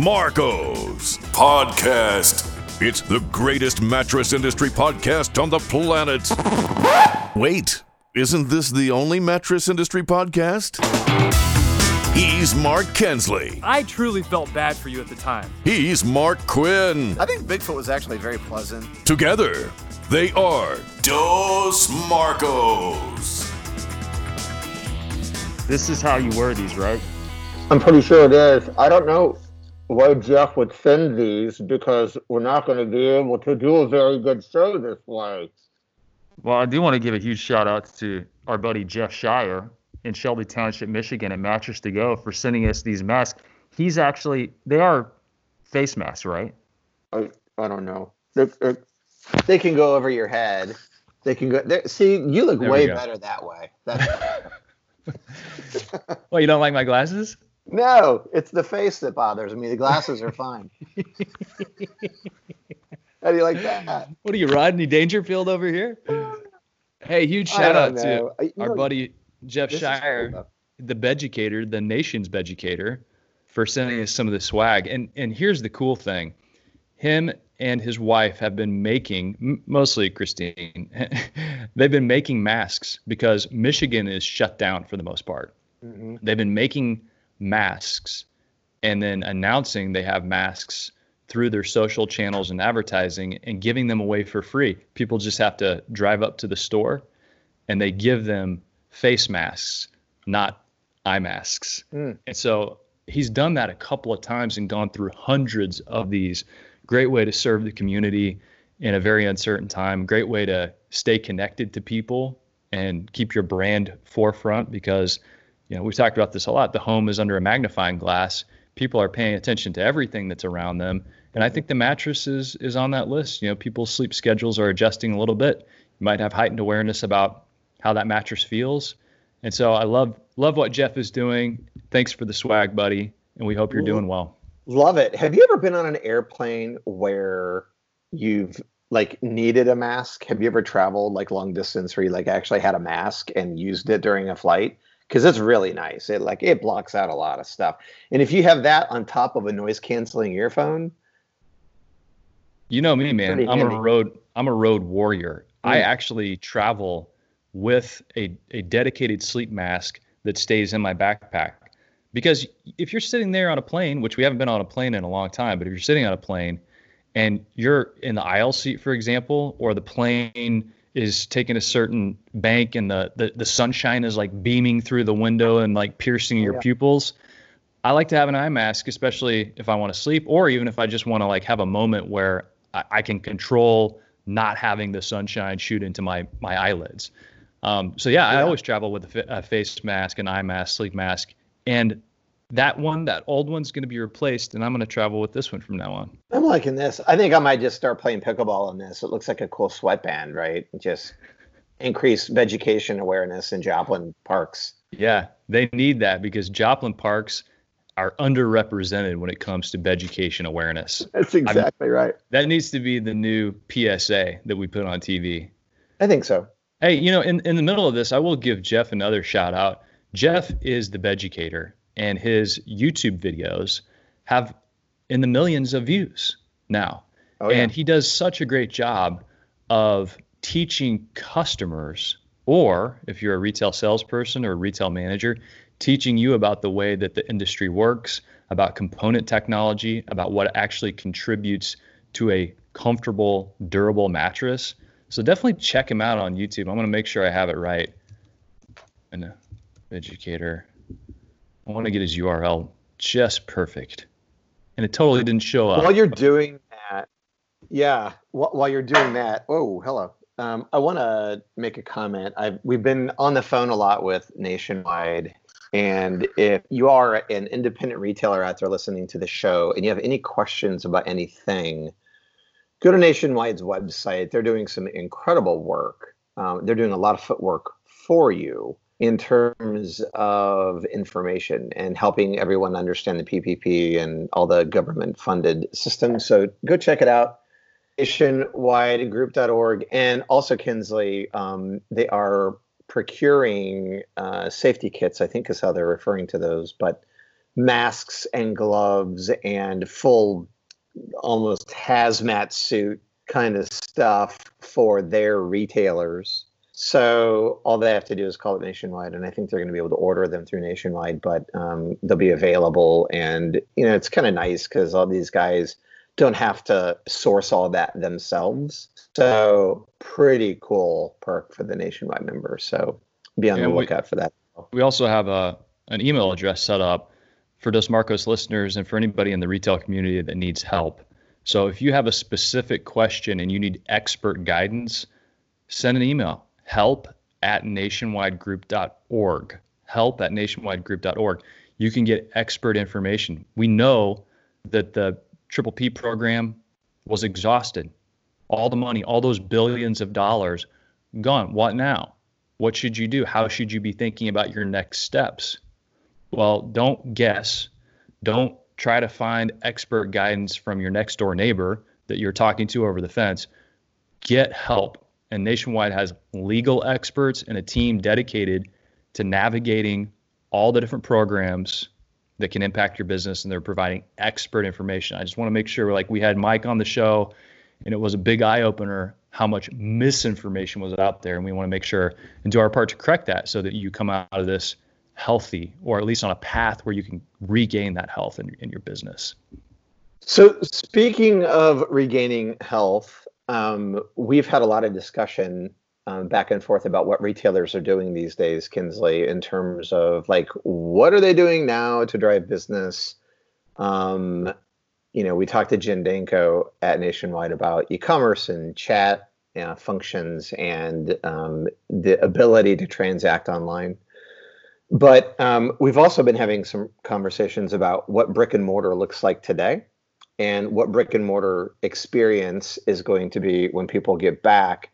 Marco's Podcast. It's the greatest mattress industry podcast on the planet. Wait, isn't this the only mattress industry podcast? He's Mark Kinsley. I truly felt bad for you at the time. He's Mark Quinn. I think Bigfoot was actually very pleasant. Together, they are Dos Marcos. This is how you wear these, right? I'm pretty sure it is. I don't know why Jeff would send these because we're not going to be able to do a very good show this way. Well, I do want to give a huge shout out to our buddy Jeff Shire in Shelby Township, Michigan at Mattress to Go for sending us these masks. He's actually, they are face masks, right? I, I don't know. They—they can go over your head. They can go. See, you look There way better that way. That's, Well, you don't like my glasses? No, it's the face that bothers me. The glasses are fine. How do you like that? What are you, Rodney Dangerfield over here? Hey, huge shout out to know. I- you our know, buddy Jeff Shire, the Beducator, the nation's Beducator, for sending us some of the swag. And and here's the cool thing, him and his wife have been making, mostly Christine, they've been making masks because Michigan is shut down for the most part. Mhm. They've been making masks and then announcing they have masks through their social channels and advertising and giving them away for free. People just have to drive up to the store and they give them face masks, not eye masks. Mm. And so he's done that a couple of times and gone through hundreds of these. Great way to serve the community in a very uncertain time. Great way to stay connected to people and keep your brand forefront because you know we've talked about this a lot. The home is under a magnifying glass. People are paying attention to everything that's around them, and I think the mattress is is on that list. You know, people's sleep schedules are adjusting a little bit. You might have heightened awareness about how that mattress feels, and so I love love what Jeff is doing. Thanks for the swag, buddy, and we hope you're doing well. Love it. Have you ever been on an airplane where you've like needed a mask? Have you ever traveled like long distance where you like actually had a mask and used it during a flight? Because it's really nice. It like it blocks out a lot of stuff. And if you have that on top of a noise canceling earphone, You know me, man. I'm handy. a road I'm a road warrior. I Mm. actually travel with a, a dedicated sleep mask that stays in my backpack. Because if you're sitting there on a plane, which we haven't been on a plane in a long time, but if you're sitting on a plane and you're in the aisle seat, for example, or the plane is taking a certain bank and the, the, the sunshine is like beaming through the window and like piercing your Yeah. pupils. I like to have an eye mask, especially if I want to sleep, or even if I just want to like have a moment where I, I can control not having the sunshine shoot into my my eyelids. Um, so yeah, I always travel with a, fa- a face mask, an eye mask, sleep mask, and that one, that old one's going to be replaced, and I'm going to travel with this one from now on. I'm liking this. I think I might just start playing pickleball in this. It looks like a cool sweatband, right? Just increase vegetation awareness in Joplin parks. Yeah, they need that because Joplin parks are underrepresented when it comes to education awareness. That's exactly right. That needs to be the new PSA that we put on TV. I think so. Hey, you know, in, in the middle of this, I will give Jeff another shout out. Jeff is the Beducator, and his YouTube videos have in the millions of views now. Oh, yeah. And he does such a great job of teaching customers, or if you're a retail salesperson or a retail manager, teaching you about the way that the industry works, about component technology, about what actually contributes to a comfortable, durable mattress. So definitely check him out on YouTube. I'm going to make sure I have it right. And uh, educator. I want to get his URL just perfect. And it totally didn't show up. While you're doing that, yeah, wh- while you're doing that, oh, hello. Um, I want to make a comment. I've, we've been on the phone a lot with Nationwide. And if you are an independent retailer out there listening to the show and you have any questions about anything, go to Nationwide's website. They're doing some incredible work. Um, they're doing a lot of footwork for you in terms of information and helping everyone understand the PPP and all the government funded systems. So go check it out. Nationwidegroup.org. And also, Kinsley, um, they are procuring uh, safety kits, I think is how they're referring to those. But masks and gloves and full almost hazmat suit kind of stuff for their retailers. So all they have to do is call it nationwide, and I think they're going to be able to order them through nationwide. But um, they'll be available, and you know it's kind of nice because all these guys don't have to source all that themselves. So pretty cool perk for the nationwide members. So be on the And we- lookout for that. We also have a an email address set up for Dos Marcos listeners and for anybody in the retail community that needs help. So if you have a specific question and you need expert guidance, send an email help at nationwidegroup.org. Help at nationwidegroup.org. You can get expert information. We know that the Triple P program was exhausted. All the money, all those billions of dollars gone. What now? What should you do? How should you be thinking about your next steps? Well, don't guess. Don't try to find expert guidance from your next door neighbor that you're talking to over the fence. Get help. And Nationwide has legal experts and a team dedicated to navigating all the different programs that can impact your business and they're providing expert information. I just want to make sure like we had Mike on the show and it was a big eye opener how much misinformation was out there and we want to make sure and do our part to correct that so that you come out of this healthy or at least on a path where you can regain that health in, in your business. So, speaking of regaining health, um, we've had a lot of discussion um, back and forth about what retailers are doing these days, Kinsley, in terms of like what are they doing now to drive business. Um, you know, we talked to Jen Danko at Nationwide about e-commerce and chat uh, functions and um, the ability to transact online. But um, we've also been having some conversations about what brick and mortar looks like today and what brick and mortar experience is going to be when people get back.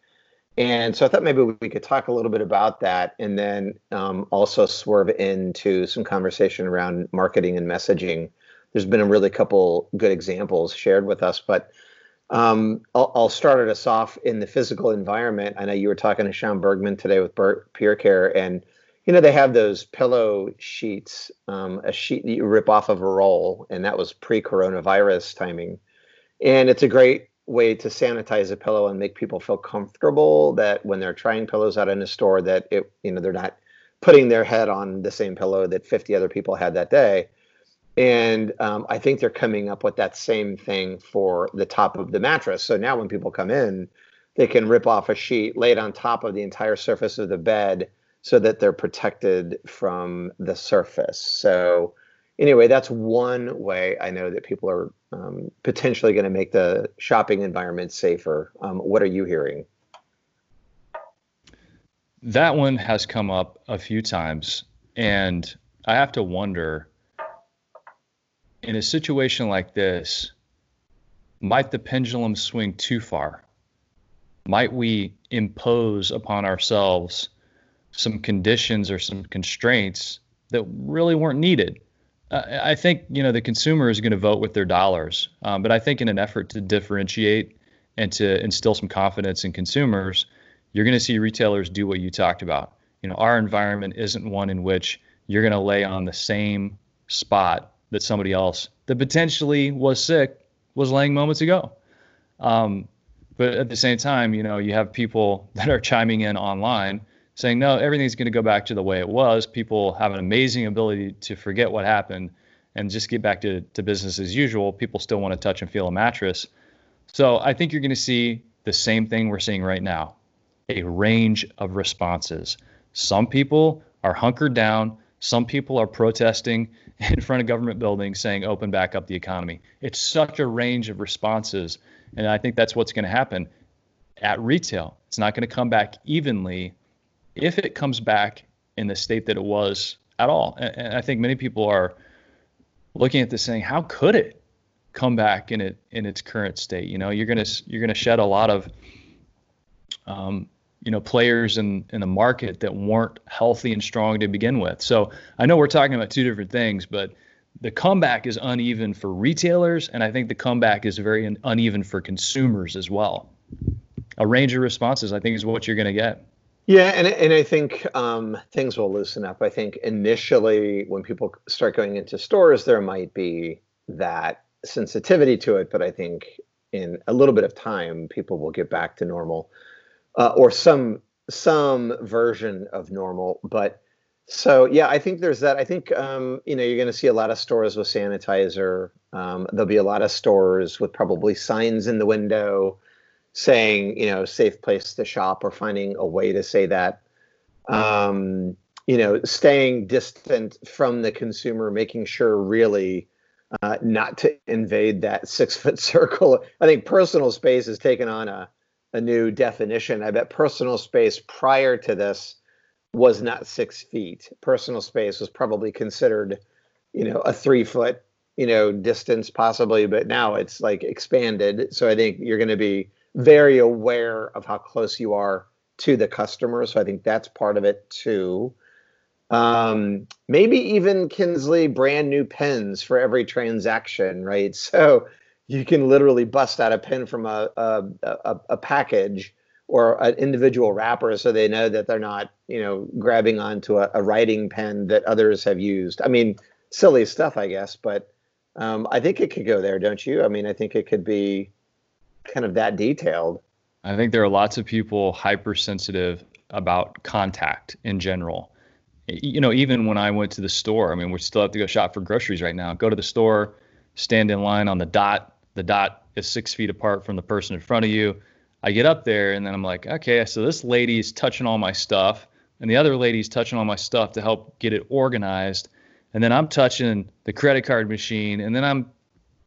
And so I thought maybe we could talk a little bit about that and then um, also swerve into some conversation around marketing and messaging. There's been a really couple good examples shared with us, but um, I'll, I'll start us off in the physical environment. I know you were talking to Sean Bergman today with Bert Pure Care, and you know they have those pillow sheets, um, a sheet that you rip off of a roll, and that was pre-coronavirus timing, and it's a great way to sanitize a pillow and make people feel comfortable that when they're trying pillows out in a store that it you know they're not putting their head on the same pillow that 50 other people had that day. And um, i think they're coming up with that same thing for the top of the mattress. So now when people come in they can rip off a sheet lay it on top of the entire surface of the bed so that they're protected from the surface so anyway, that's one way I know that people are um, potentially going to make the shopping environment safer. Um, what are you hearing? That one has come up a few times, and I have to wonder in a situation like this, might the pendulum swing too far? Might we impose upon ourselves some conditions or some constraints that really weren't needed? Uh, I think you know the consumer is going to vote with their dollars, um, but I think in an effort to differentiate and to instill some confidence in consumers, you're going to see retailers do what you talked about. You know, our environment isn't one in which you're going to lay on the same spot that somebody else that potentially was sick was laying moments ago. Um, but at the same time, you know, you have people that are chiming in online saying, no, everything's going to go back to the way it was. People have an amazing ability to forget what happened and just get back to, to business as usual. People still want to touch and feel a mattress. So I think you're going to see the same thing we're seeing right now a range of responses. Some people are hunkered down, some people are protesting in front of government buildings saying, open back up the economy. It's such a range of responses. And I think that's what's going to happen at retail. It's not going to come back evenly if it comes back in the state that it was at all. And I think many people are looking at this saying, how could it come back in it in its current state? You know, you're gonna you're gonna shed a lot of um, you know players in in the market that weren't healthy and strong to begin with. So I know we're talking about two different things, but the comeback is uneven for retailers, and I think the comeback is very uneven for consumers as well. A range of responses, I think, is what you're going to get. Yeah, and and I think um, things will loosen up. I think initially, when people start going into stores, there might be that sensitivity to it, but I think in a little bit of time, people will get back to normal, uh, or some some version of normal. But so yeah, I think there's that. I think um, you know you're going to see a lot of stores with sanitizer. Um, there'll be a lot of stores with probably signs in the window saying you know safe place to shop or finding a way to say that. Um, you know, staying distant from the consumer, making sure really uh, not to invade that six foot circle. I think personal space has taken on a, a new definition. I bet personal space prior to this was not six feet. Personal space was probably considered, you know, a three foot, you know, distance possibly, but now it's like expanded. So I think you're going to be very aware of how close you are to the customer. So I think that's part of it too. Um, maybe even Kinsley brand new pens for every transaction, right? So you can literally bust out a pen from a a, a, a package or an individual wrapper so they know that they're not, you know, grabbing onto a, a writing pen that others have used. I mean, silly stuff, I guess, but um, I think it could go there, don't you? I mean, I think it could be kind of that detailed. I think there are lots of people hypersensitive about contact in general you know, even when I went to the store, I mean, we still have to go shop for groceries right now. Go to the store, stand in line on the dot. The dot is six feet apart from the person in front of you. I get up there and then I'm like, okay, so this lady's touching all my stuff, and the other lady's touching all my stuff to help get it organized. And then I'm touching the credit card machine, and then I'm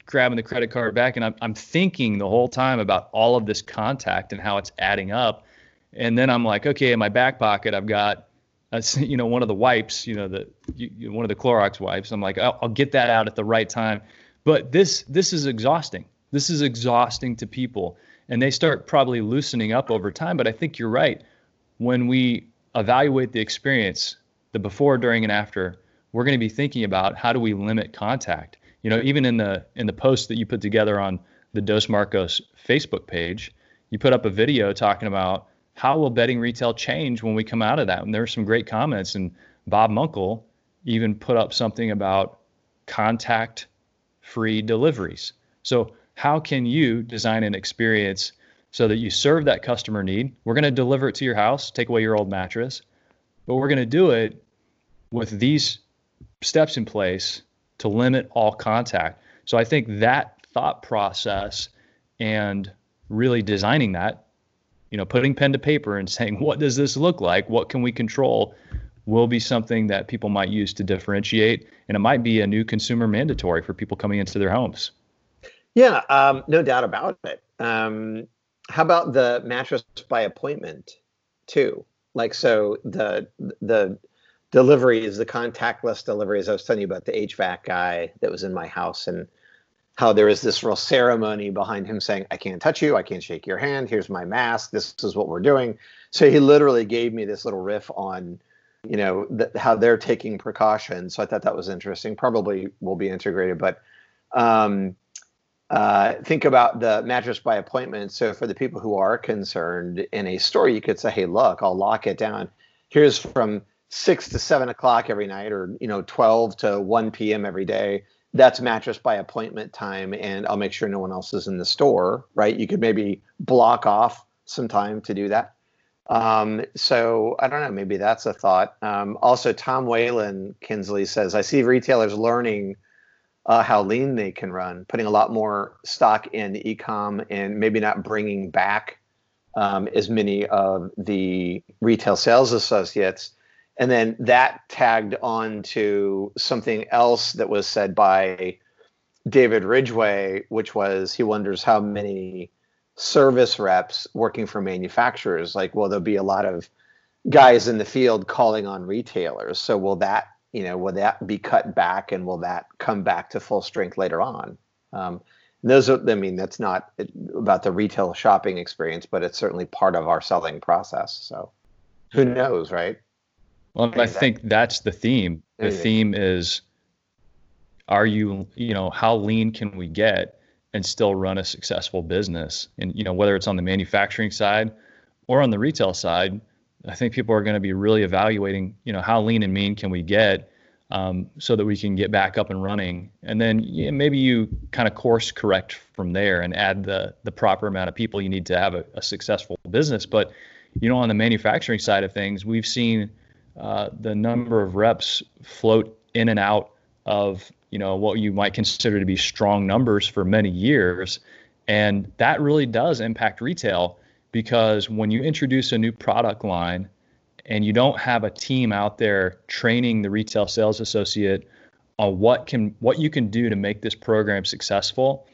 grabbing the credit card back, and I'm, I'm thinking the whole time about all of this contact and how it's adding up. And then I'm like, okay, in my back pocket, I've got that's uh, you know one of the wipes you know the you, one of the Clorox wipes. I'm like I'll, I'll, get that out at the right time. But this this is exhausting. This is exhausting to people and they start probably loosening up over time. But I think you're right. When we evaluate the experience the before during and after we're going to be thinking about how do we limit contact you know even in the in the post that you put together on the Dos Marcos Facebook page you put up a video talking about how will bedding retail change when we come out of that? And there were some great comments, and Bob Munkle even put up something about contact free deliveries. So, how can you design an experience so that you serve that customer need? We're going to deliver it to your house, take away your old mattress, but we're going to do it with these steps in place to limit all contact. So, I think that thought process and really designing that you know, putting pen to paper and saying, what does this look like? What can we control? Will be something that people might use to differentiate, and it might be a new consumer mandatory for people coming into their homes. Yeah, um, no doubt about it. Um, how about the mattress by appointment too? Like, so the the deliveries, the contactless deliveries. I was telling you about the HVAC guy that was in my house, and how there is this real ceremony behind him saying, I can't touch you, I can't shake your hand, here's my mask, this is what we're doing. So he literally gave me this little riff on, you know, how they're taking precautions. So I thought that was interesting. Probably will be integrated, but um, uh, think about the mattress by appointment. So for the people who are concerned in a store, you could say, hey, look, I'll lock it down. Here's from six to seven o'clock every night, or you know, 12 to 1 p.m. every day that's mattress by appointment time and I'll make sure no one else is in the store, right? You could maybe block off some time to do that. Um, so I don't know, maybe that's a thought. Um, also, Tom Whalen Kinsley says, I see retailers learning uh, how lean they can run, putting a lot more stock in ecom and maybe not bringing back um, as many of the retail sales associates and then that tagged on to something else that was said by David Ridgway, which was he wonders how many service reps working for manufacturers, like, well, there'll be a lot of guys in the field calling on retailers? So will that, you know, will that be cut back and will that come back to full strength later on? Um, those are, I mean, that's not about the retail shopping experience, but it's certainly part of our selling process. So who knows, right? Well, I think that's the theme. The theme is are you, you know, how lean can we get and still run a successful business? And, you know, whether it's on the manufacturing side or on the retail side, I think people are going to be really evaluating, you know, how lean and mean can we get um, so that we can get back up and running. And then yeah, maybe you kind of course correct from there and add the the proper amount of people you need to have a, a successful business. But you know, on the manufacturing side of things, we've seen uh, the number of reps float in and out of you know what you might consider to be strong numbers for many years, and that really does impact retail because when you introduce a new product line and you don't have a team out there training the retail sales associate on what can what you can do to make this program successful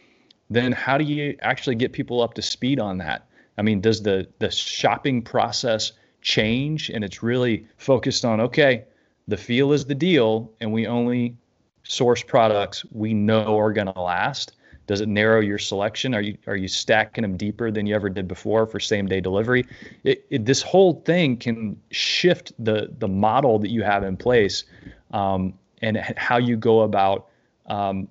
then how do you actually get people up to speed on that? I mean does the the shopping process change and it's really focused on okay the feel is the deal and we only source products we know are going to last does it narrow your selection? Are you are you stacking them deeper than you ever did before for same day delivery? It, it, this whole thing can shift the the model that you have in place um, and how you go about um,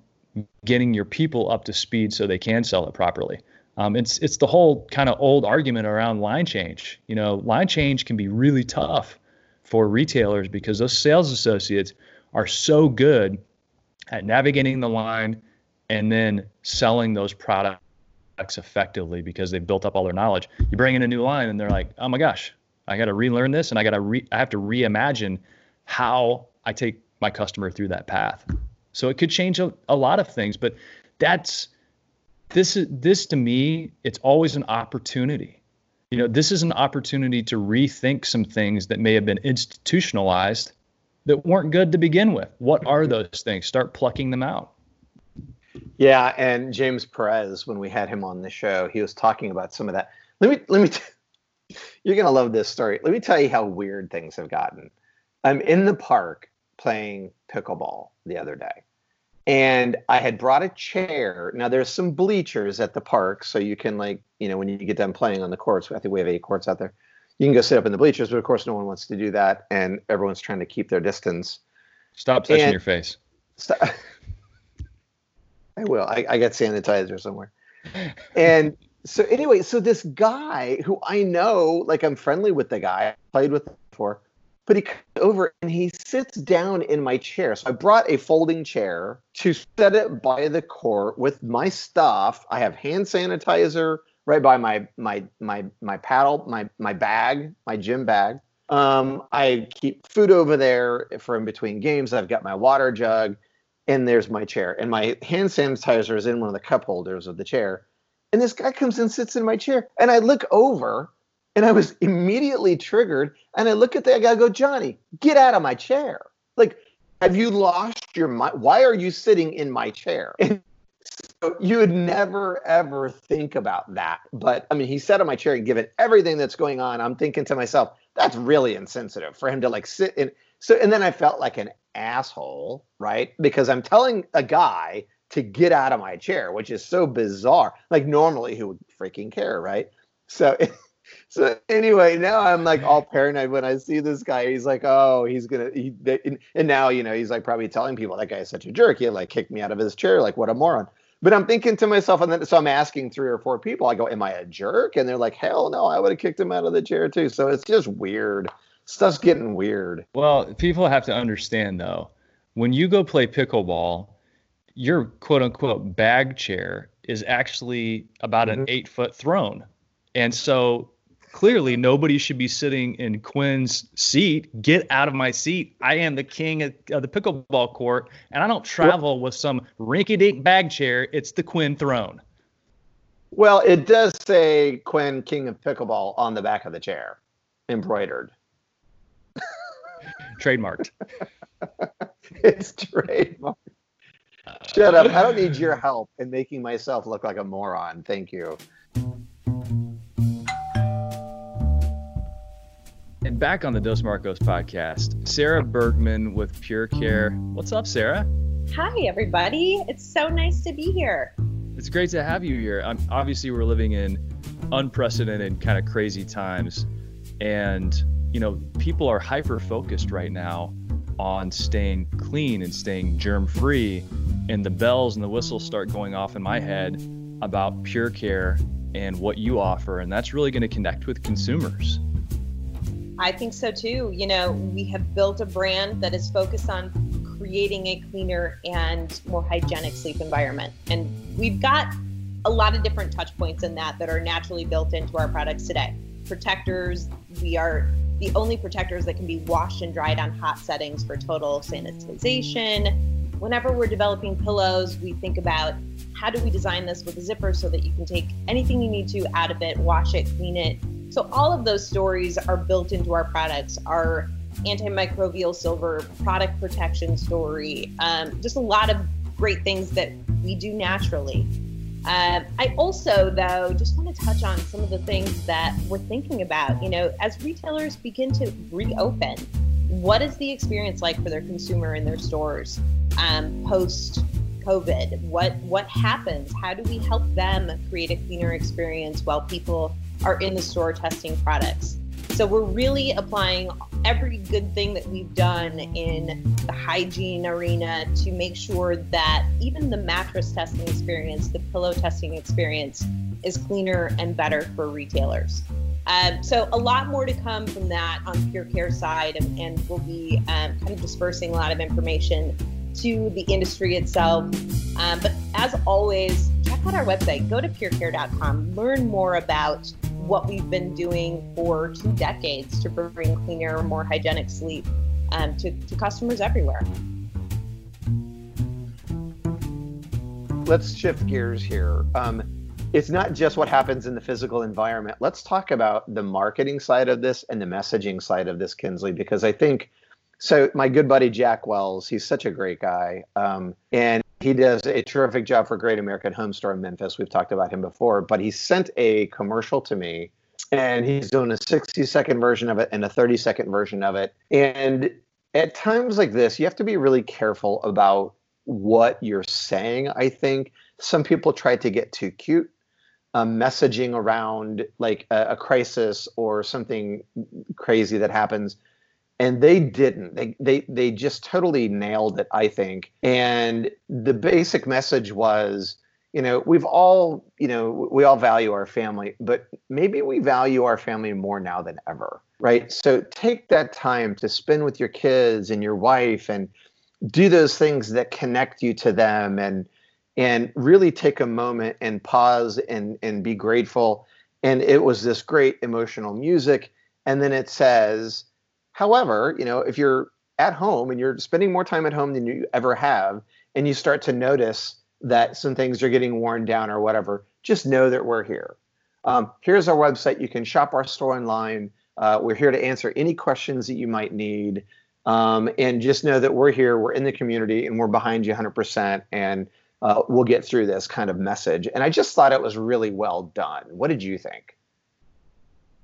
getting your people up to speed so they can sell it properly. Um, it's it's the whole kind of old argument around line change. You know, line change can be really tough for retailers because those sales associates are so good at navigating the line and then selling those products effectively because they've built up all their knowledge. You bring in a new line and they're like, oh my gosh, I got to relearn this and I got to re- I have to reimagine how I take my customer through that path. So it could change a, a lot of things, but that's this is this to me, it's always an opportunity. You know, this is an opportunity to rethink some things that may have been institutionalized that weren't good to begin with. What are those things? Start plucking them out. Yeah, and James Perez, when we had him on the show, he was talking about some of that. Let me let me. T- you're gonna love this story. Let me tell you how weird things have gotten. I'm in the park playing pickleball the other day, and I had brought a chair. Now there's some bleachers at the park, so you can like you know when you get done playing on the courts. I think we have eight courts out there. You can go sit up in the bleachers, but of course no one wants to do that, and everyone's trying to keep their distance. Stop touching and, your face. Stop, I will. I, I got sanitizer somewhere. And so anyway, so this guy who I know, like I'm friendly with the guy, I played with before, but he comes over and he sits down in my chair. So I brought a folding chair to set it by the court with my stuff. I have hand sanitizer right by my my my my paddle, my my bag, my gym bag. Um, I keep food over there for in between games. I've got my water jug and there's my chair and my hand sanitizer is in one of the cup holders of the chair and this guy comes and sits in my chair and i look over and i was immediately triggered and i look at the guy go johnny get out of my chair like have you lost your mind why are you sitting in my chair and so you would never ever think about that but i mean he sat on my chair and given everything that's going on i'm thinking to myself that's really insensitive for him to like sit in so and then i felt like an asshole, right? Because I'm telling a guy to get out of my chair, which is so bizarre. Like normally who would freaking care, right? So so anyway, now I'm like all paranoid when I see this guy. He's like, oh, he's gonna. He, and now you know he's like probably telling people that guy is such a jerk. He like kicked me out of his chair. Like what a moron. But I'm thinking to myself, and then so I'm asking three or four people. I go, am I a jerk? And they're like, hell no, I would have kicked him out of the chair too. So it's just weird stuff's getting weird. Well, people have to understand though, when you go play pickleball, your quote unquote bag chair is actually about mm-hmm. an eight foot throne. And so clearly nobody should be sitting in Quinn's seat. Get out of my seat. I am the king of, of the pickleball court, and I don't travel with some rinky dink bag chair. It's the Quinn throne. Well, it does say Quinn, king of pickleball, on the back of the chair, embroidered. Trademarked. it's trademarked. Shut up. I don't need your help in making myself look like a moron. Thank you. And back on the Dos Marcos podcast, Sarah Bergman with Pure Care. What's up, Sarah? Hi, everybody. It's so nice to be here. It's great to have you here. I'm, obviously, we're living in unprecedented, kind of crazy times. And you know, people are hyper focused right now on staying clean and staying germ free. And the bells and the whistles start going off in my head about pure care and what you offer. And that's really going to connect with consumers. I think so too. You know, we have built a brand that is focused on creating a cleaner and more hygienic sleep environment. And we've got a lot of different touch points in that that are naturally built into our products today. Protectors, we are the only protectors that can be washed and dried on hot settings for total sanitization. Whenever we're developing pillows, we think about how do we design this with a zipper so that you can take anything you need to out of it, wash it, clean it. So all of those stories are built into our products. Our antimicrobial silver product protection story, um, just a lot of great things that we do naturally. Uh, I also, though, just want to touch on some of the things that we're thinking about. You know, as retailers begin to reopen, what is the experience like for their consumer in their stores um, post COVID? What what happens? How do we help them create a cleaner experience while people are in the store testing products? So we're really applying every good thing that we've done in the hygiene arena to make sure that even the mattress testing experience, the pillow testing experience, is cleaner and better for retailers. Um, so a lot more to come from that on Pure Care side, and, and we'll be um, kind of dispersing a lot of information to the industry itself. Um, but as always, check out our website. Go to purecare.com. Learn more about what we've been doing for two decades to bring cleaner, more hygienic sleep um, to, to customers everywhere. Let's shift gears here. Um, it's not just what happens in the physical environment. Let's talk about the marketing side of this and the messaging side of this, Kinsley, because I think so. My good buddy Jack Wells, he's such a great guy. Um, and he does a terrific job for Great American Home Store in Memphis. We've talked about him before, but he sent a commercial to me and he's doing a 60 second version of it and a 30 second version of it. And at times like this, you have to be really careful about what you're saying. I think some people try to get too cute. Um, messaging around like a, a crisis or something crazy that happens and they didn't. They they they just totally nailed it i think. And the basic message was you know we've all you know we all value our family but maybe we value our family more now than ever right? So take that time to spend with your kids and your wife and do those things that connect you to them and and really take a moment and pause and and be grateful. And it was this great emotional music and then it says However, you know, if you're at home and you're spending more time at home than you ever have, and you start to notice that some things are getting worn down or whatever, just know that we're here. Um, here's our website. You can shop our store online. Uh, we're here to answer any questions that you might need. Um, and just know that we're here, we're in the community, and we're behind you 100%. And uh, we'll get through this kind of message. And I just thought it was really well done. What did you think?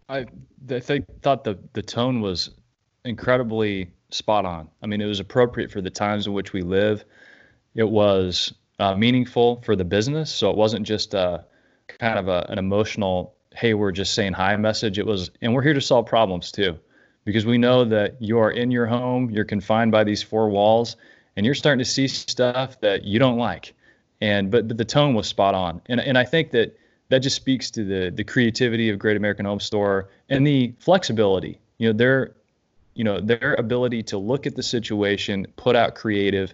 I, I think, thought the, the tone was incredibly spot on. I mean, it was appropriate for the times in which we live. It was uh, meaningful for the business, so it wasn't just a kind of a, an emotional "Hey, we're just saying hi" message. It was, and we're here to solve problems too, because we know that you are in your home, you're confined by these four walls, and you're starting to see stuff that you don't like. And but, but the tone was spot on, and and I think that that just speaks to the the creativity of Great American Home Store and the flexibility. You know, they're you know their ability to look at the situation put out creative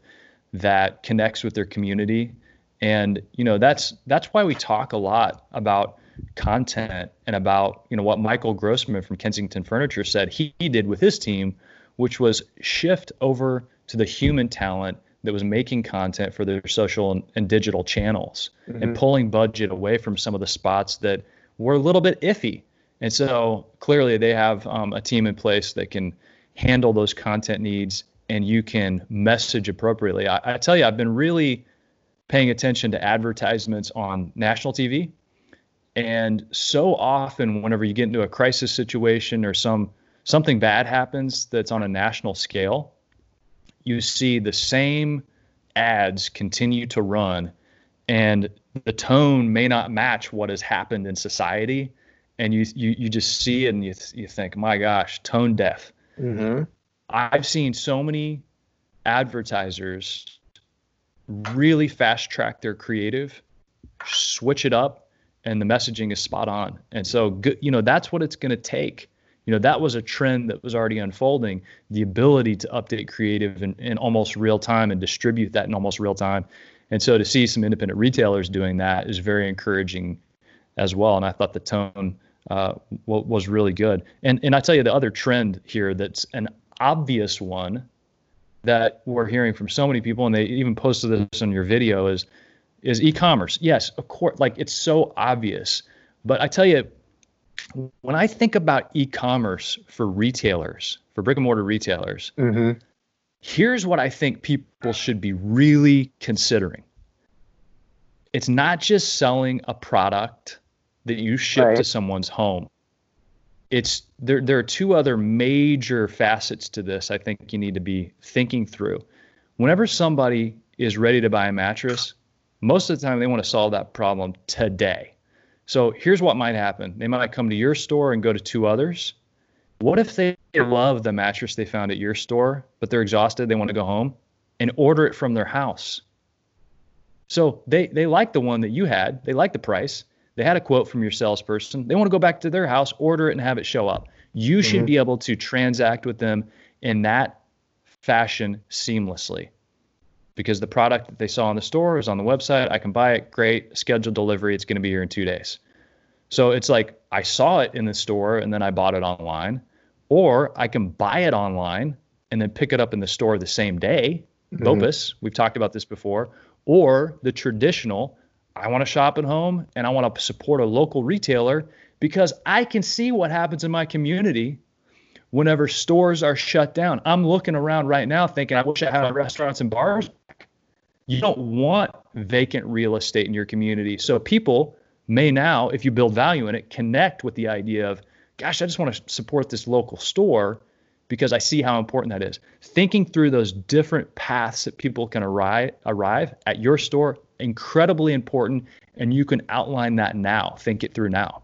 that connects with their community and you know that's that's why we talk a lot about content and about you know what michael grossman from kensington furniture said he, he did with his team which was shift over to the human talent that was making content for their social and, and digital channels mm-hmm. and pulling budget away from some of the spots that were a little bit iffy and so clearly they have um, a team in place that can handle those content needs and you can message appropriately. I, I, tell you, I've been really paying attention to advertisements on national TV. And so often, whenever you get into a crisis situation or some something bad happens that's on a national scale, you see the same ads continue to run, and the tone may not match what has happened in society. And you you you just see it and you you think, my gosh, tone deaf Mm-hmm. I've seen so many advertisers really fast track their creative, switch it up, and the messaging is spot on. And so, you know, that's what it's going to take you know that was a trend that was already unfolding the ability to update creative in, in almost real time and distribute that in almost real time and so to see some independent retailers doing that is very encouraging as well and i thought the tone uh, was really good and and i tell you the other trend here that's an obvious one that we're hearing from so many people and they even posted this on your video is is e-commerce yes of course like it's so obvious but i tell you when I think about e-commerce for retailers, for brick and mortar retailers, mm-hmm. here's what I think people should be really considering. It's not just selling a product that you ship right. to someone's home. It's there there are two other major facets to this I think you need to be thinking through. Whenever somebody is ready to buy a mattress, most of the time they want to solve that problem today. So here's what might happen they might come to your store and go to two others. What if they love the mattress they found at your store, but they're exhausted, they want to go home and order it from their house? So they, they like the one that you had, they like the price, they had a quote from your salesperson, they want to go back to their house, order it, and have it show up. You mm-hmm. should be able to transact with them in that fashion seamlessly because the product that they saw in the store is on the website. I can buy it. Great. Scheduled delivery. It's going to be here in two days. So it's like I saw it in the store and then I bought it online, or I can buy it online and then pick it up in the store the same day. mm BOPUS, we've talked about this before, or the traditional, I want to shop at home and I want to support a local retailer because I can see what happens in my community whenever stores are shut down. I'm looking around right now thinking, I wish I had restaurants and bars you don't want vacant real estate in your community. So people may now, if you build value in it, connect with the idea of, gosh, I just want to support this local store because I see how important that is. Thinking through those different paths that people can arrive arrive at your store, incredibly important. And you can outline that now. Think it through now.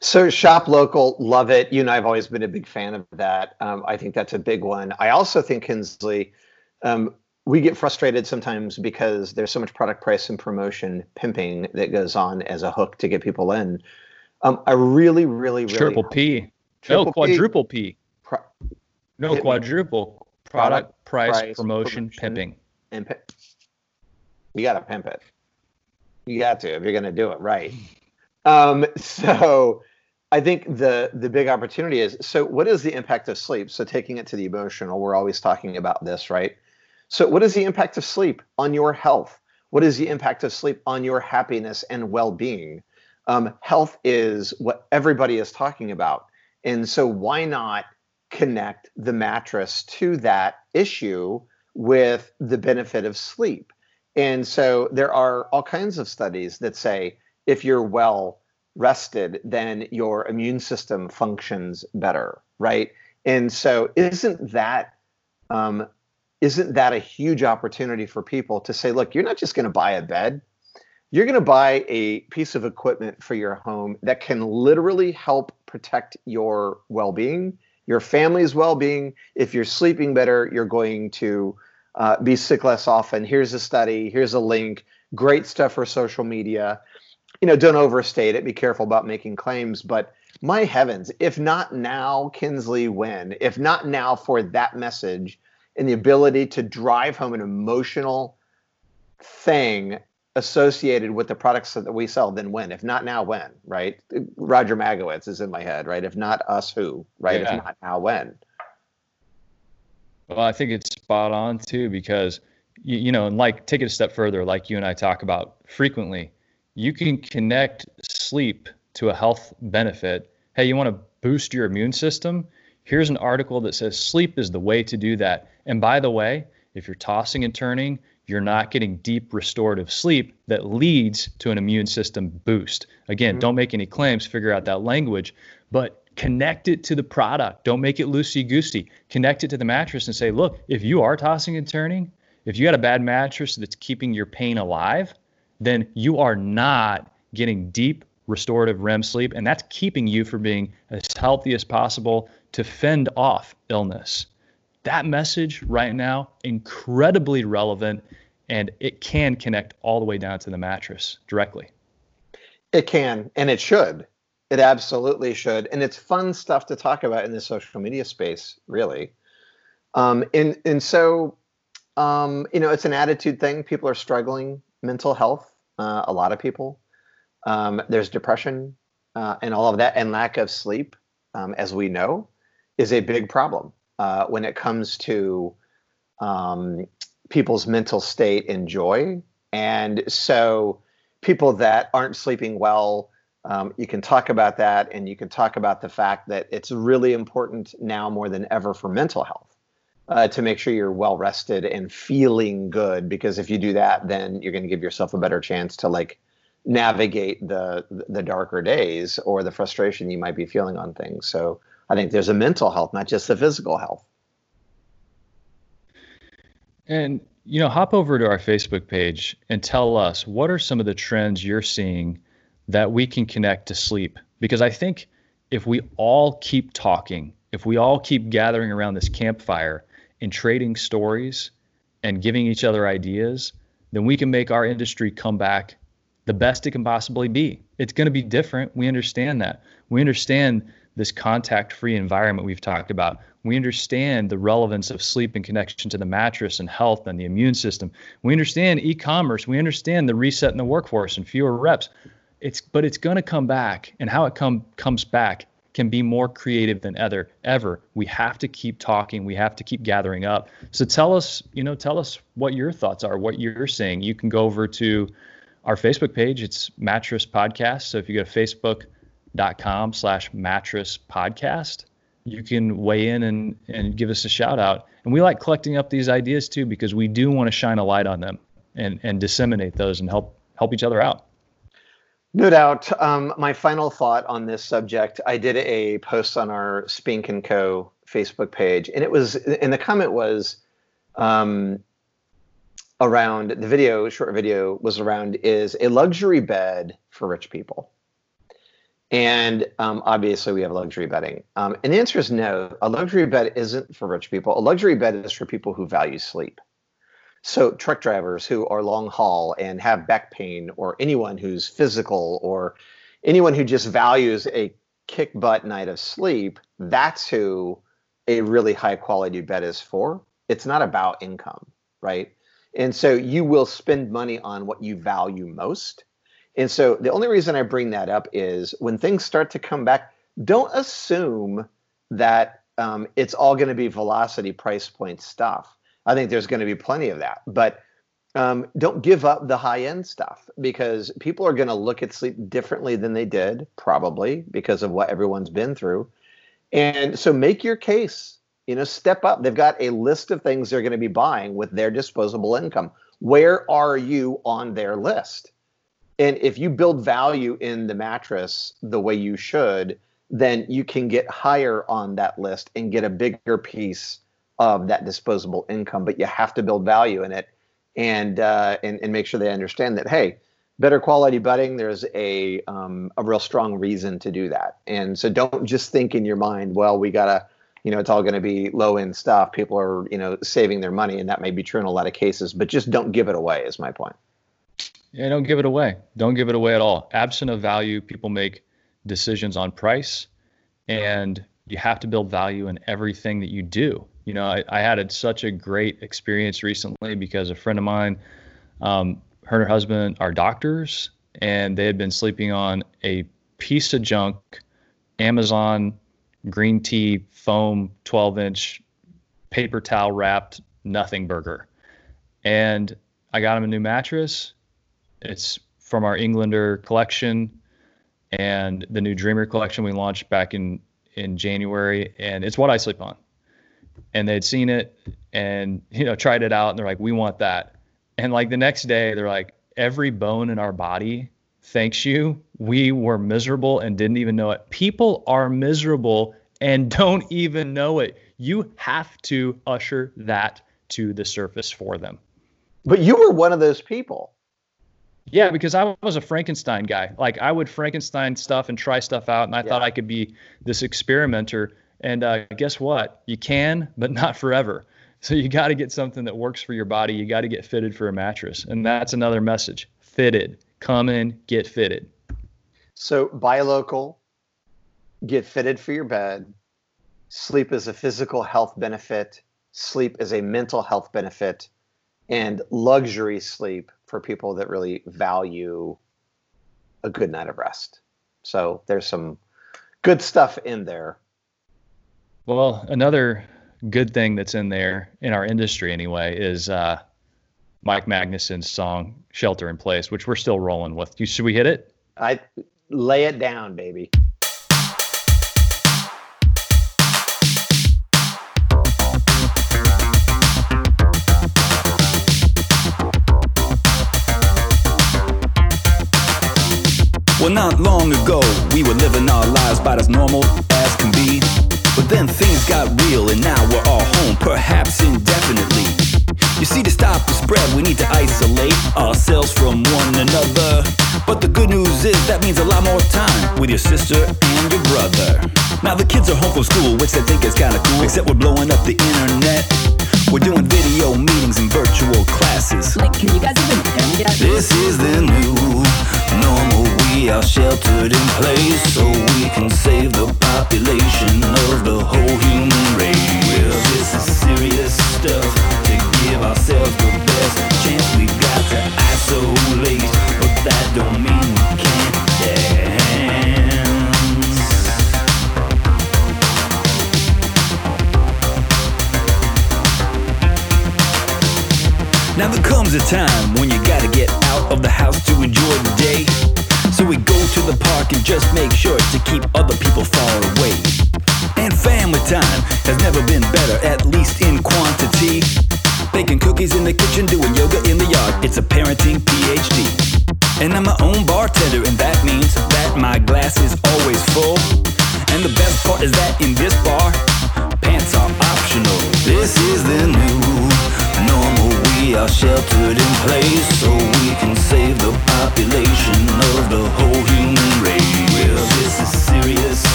So shop local, love it. You and I have always been a big fan of that. Um, I think that's a big one. I also think Kinsley, um, we get frustrated sometimes because there's so much product price and promotion pimping that goes on as a hook to get people in. Um, I really, really, really triple P, triple no quadruple P, P. Pro- no quadruple product, product price, price, promotion, promotion pimping. And you got to pimp it. You got to if you're going to do it right. Um, so I think the the big opportunity is so what is the impact of sleep? So taking it to the emotional, we're always talking about this, right? So, what is the impact of sleep on your health? What is the impact of sleep on your happiness and well being? Um, health is what everybody is talking about. And so, why not connect the mattress to that issue with the benefit of sleep? And so, there are all kinds of studies that say if you're well rested, then your immune system functions better, right? And so, isn't that um, isn't that a huge opportunity for people to say, look, you're not just going to buy a bed, you're going to buy a piece of equipment for your home that can literally help protect your well being, your family's well being. If you're sleeping better, you're going to uh, be sick less often. Here's a study, here's a link, great stuff for social media. You know, don't overstate it, be careful about making claims, but my heavens, if not now, Kinsley, when? If not now for that message, and the ability to drive home an emotional thing associated with the products that we sell, then when? If not now, when? Right? Roger Magowitz is in my head, right? If not us, who? Right? Yeah. If not now, when? Well, I think it's spot on too, because you, you know, and like take it a step further, like you and I talk about frequently, you can connect sleep to a health benefit. Hey, you want to boost your immune system? Here's an article that says sleep is the way to do that. And by the way, if you're tossing and turning, you're not getting deep restorative sleep that leads to an immune system boost. Again, mm-hmm. don't make any claims, figure out that language, but connect it to the product. Don't make it loosey goosey. Connect it to the mattress and say, look, if you are tossing and turning, if you got a bad mattress that's keeping your pain alive, then you are not getting deep restorative REM sleep, and that's keeping you from being as healthy as possible to fend off illness. That message right now, incredibly relevant, and it can connect all the way down to the mattress directly. It can, and it should. It absolutely should, and it's fun stuff to talk about in the social media space, really. Um, and and so, um, you know, it's an attitude thing. People are struggling mental health. Uh, a lot of people. Um, there's depression uh, and all of that, and lack of sleep, um, as we know, is a big problem uh, when it comes to um, people's mental state and joy. And so, people that aren't sleeping well um, you can talk about that and you can talk about the fact that it's really important now more than ever for mental health uh, to make sure you're well rested and feeling good because if you do that then you're going to give yourself a better chance to like navigate the the darker days or the frustration you might be feeling on things. So i think there's a mental health not just the physical health. And you know hop over to our facebook page and tell us what are some of the trends you're seeing that we can connect to sleep. Because I think if we all keep talking, if we all keep gathering around this campfire and trading stories and giving each other ideas, then we can make our industry come back the best it can possibly be. It's going to be different. We understand that. We understand this contact free environment we've talked about. We understand the relevance of sleep and connection to the mattress and health and the immune system. We understand e commerce. We understand the reset in the workforce and fewer reps it's but it's going to come back and how it come comes back can be more creative than ever ever. We have to keep talking. We have to keep gathering up. So tell us you know tell us what your thoughts are what you're seeing. you can go over to our facebook page. It's mattress podcast. So if you go to facebook.com slash mattress podcast you can weigh in and, and give us a shout out. And we like collecting up these ideas too because we do want to shine a light on them and, and disseminate those and help help each other out no doubt. Um, my final thought on this subject I did a post on our Spink and Co. Facebook page, and it was, and the comment was um, around the video, short video was around is a luxury bed for rich people. And um, obviously, we have luxury bedding. Um, and the answer is no. A luxury bed isn't for rich people. A luxury bed is for people who value sleep. So, truck drivers who are long haul and have back pain, or anyone who's physical, or anyone who just values a kick butt night of sleep, that's who a really high quality bed is for. It's not about income, right? And so you will spend money on what you value most. And so the only reason I bring that up is when things start to come back, don't assume that um, it's all going to be velocity price point stuff I think there's going to be plenty of that. But um, don't give up the high end stuff because people are going to look at sleep differently than they did, probably because of what everyone's been through. And so make your case. You know, step up. They've got a list of things they're going to be buying with their disposable income. Where are you on their list? And if you build value in the mattress the way you should, then you can get higher on that list and get a bigger piece of that disposable income, but you have to build value in it and uh, and, and make sure they understand that hey, better quality bedding. There's a um, a real strong reason to do that, and so don't just think in your mind, well, we gotta, you know, it's all going to be low end stuff. People are you know saving their money, and that may be true in a lot of cases, but just don't give it away. Is my point. Yeah, don't give it away. Don't give it away at all. Absent of value, people make decisions on price, and you have to build value in everything that you do you know, I, I had a, such a great experience recently because a friend of mine, um, her and her husband are doctors, and they had been sleeping on a piece of junk Amazon green tea foam 12 inch paper towel wrapped nothing burger. And I got him a new mattress. It's from our Englander collection and the new Dreamer collection we launched back in in January, and it's what I sleep on and they'd seen it and you know tried it out and they're like we want that. And like the next day they're like every bone in our body thanks you. We were miserable and didn't even know it. People are miserable and don't even know it. You have to usher that to the surface for them. But you were one of those people. Yeah because i was a frankenstein guy. Like i would frankenstein stuff and try stuff out and i yeah. thought i could be this experimenter and uh, guess what? You can, but not forever. So you got to get something that works for your body. You got to get fitted for a mattress. And that's another message fitted. Come in, get fitted. So buy local, get fitted for your bed. Sleep is a physical health benefit. Sleep is a mental health benefit, and luxury sleep for people that really value a good night of rest. So there's some good stuff in there. Well, another good thing that's in there in our industry anyway is uh, Mike Magnuson's song "Shelter in Place," which we're still rolling with. You, should we hit it? I lay it down, baby. Well, not long ago, we were living our lives about as normal as can be. But then things got real, and now we're all home, perhaps indefinitely. You see, to stop the spread, we need to isolate ourselves from one another. But the good news is that means a lot more time with your sister and your brother. Now the kids are home from school, which they think is kinda cool, except we're blowing up the internet. We're doing video meetings and virtual classes. Like, can you guys even hear me? This is the new normal. We are sheltered in place so we can save the population of the whole human race. This is serious stuff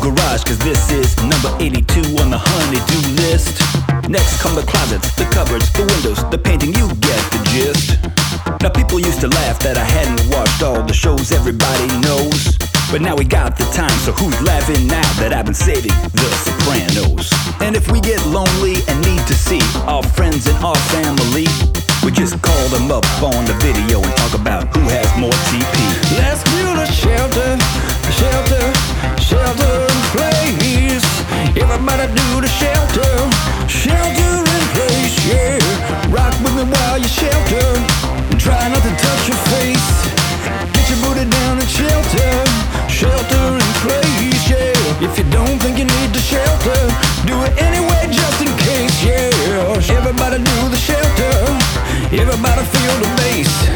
garage, cause this is number 82 on the honeydew list. Next come the closets, the cupboards, the windows, the painting, you get the gist. Now, people used to laugh that I hadn't watched all the shows everybody knows. But now we got the time, so who's laughing now that I've been saving The Sopranos? And if we get lonely and need to see our friends and our family, we just call them up on the video and talk about who has more TP. Let's build a shelter, shelter, shelter place. Everybody do the shelter, shelter in place, yeah. Rock with me while you shelter. Try not to touch your face. Get your booty down and shelter, shelter in place, yeah. If you don't think you need the shelter, do it anyway just in case, yeah. Everybody do the shelter, everybody feel the bass.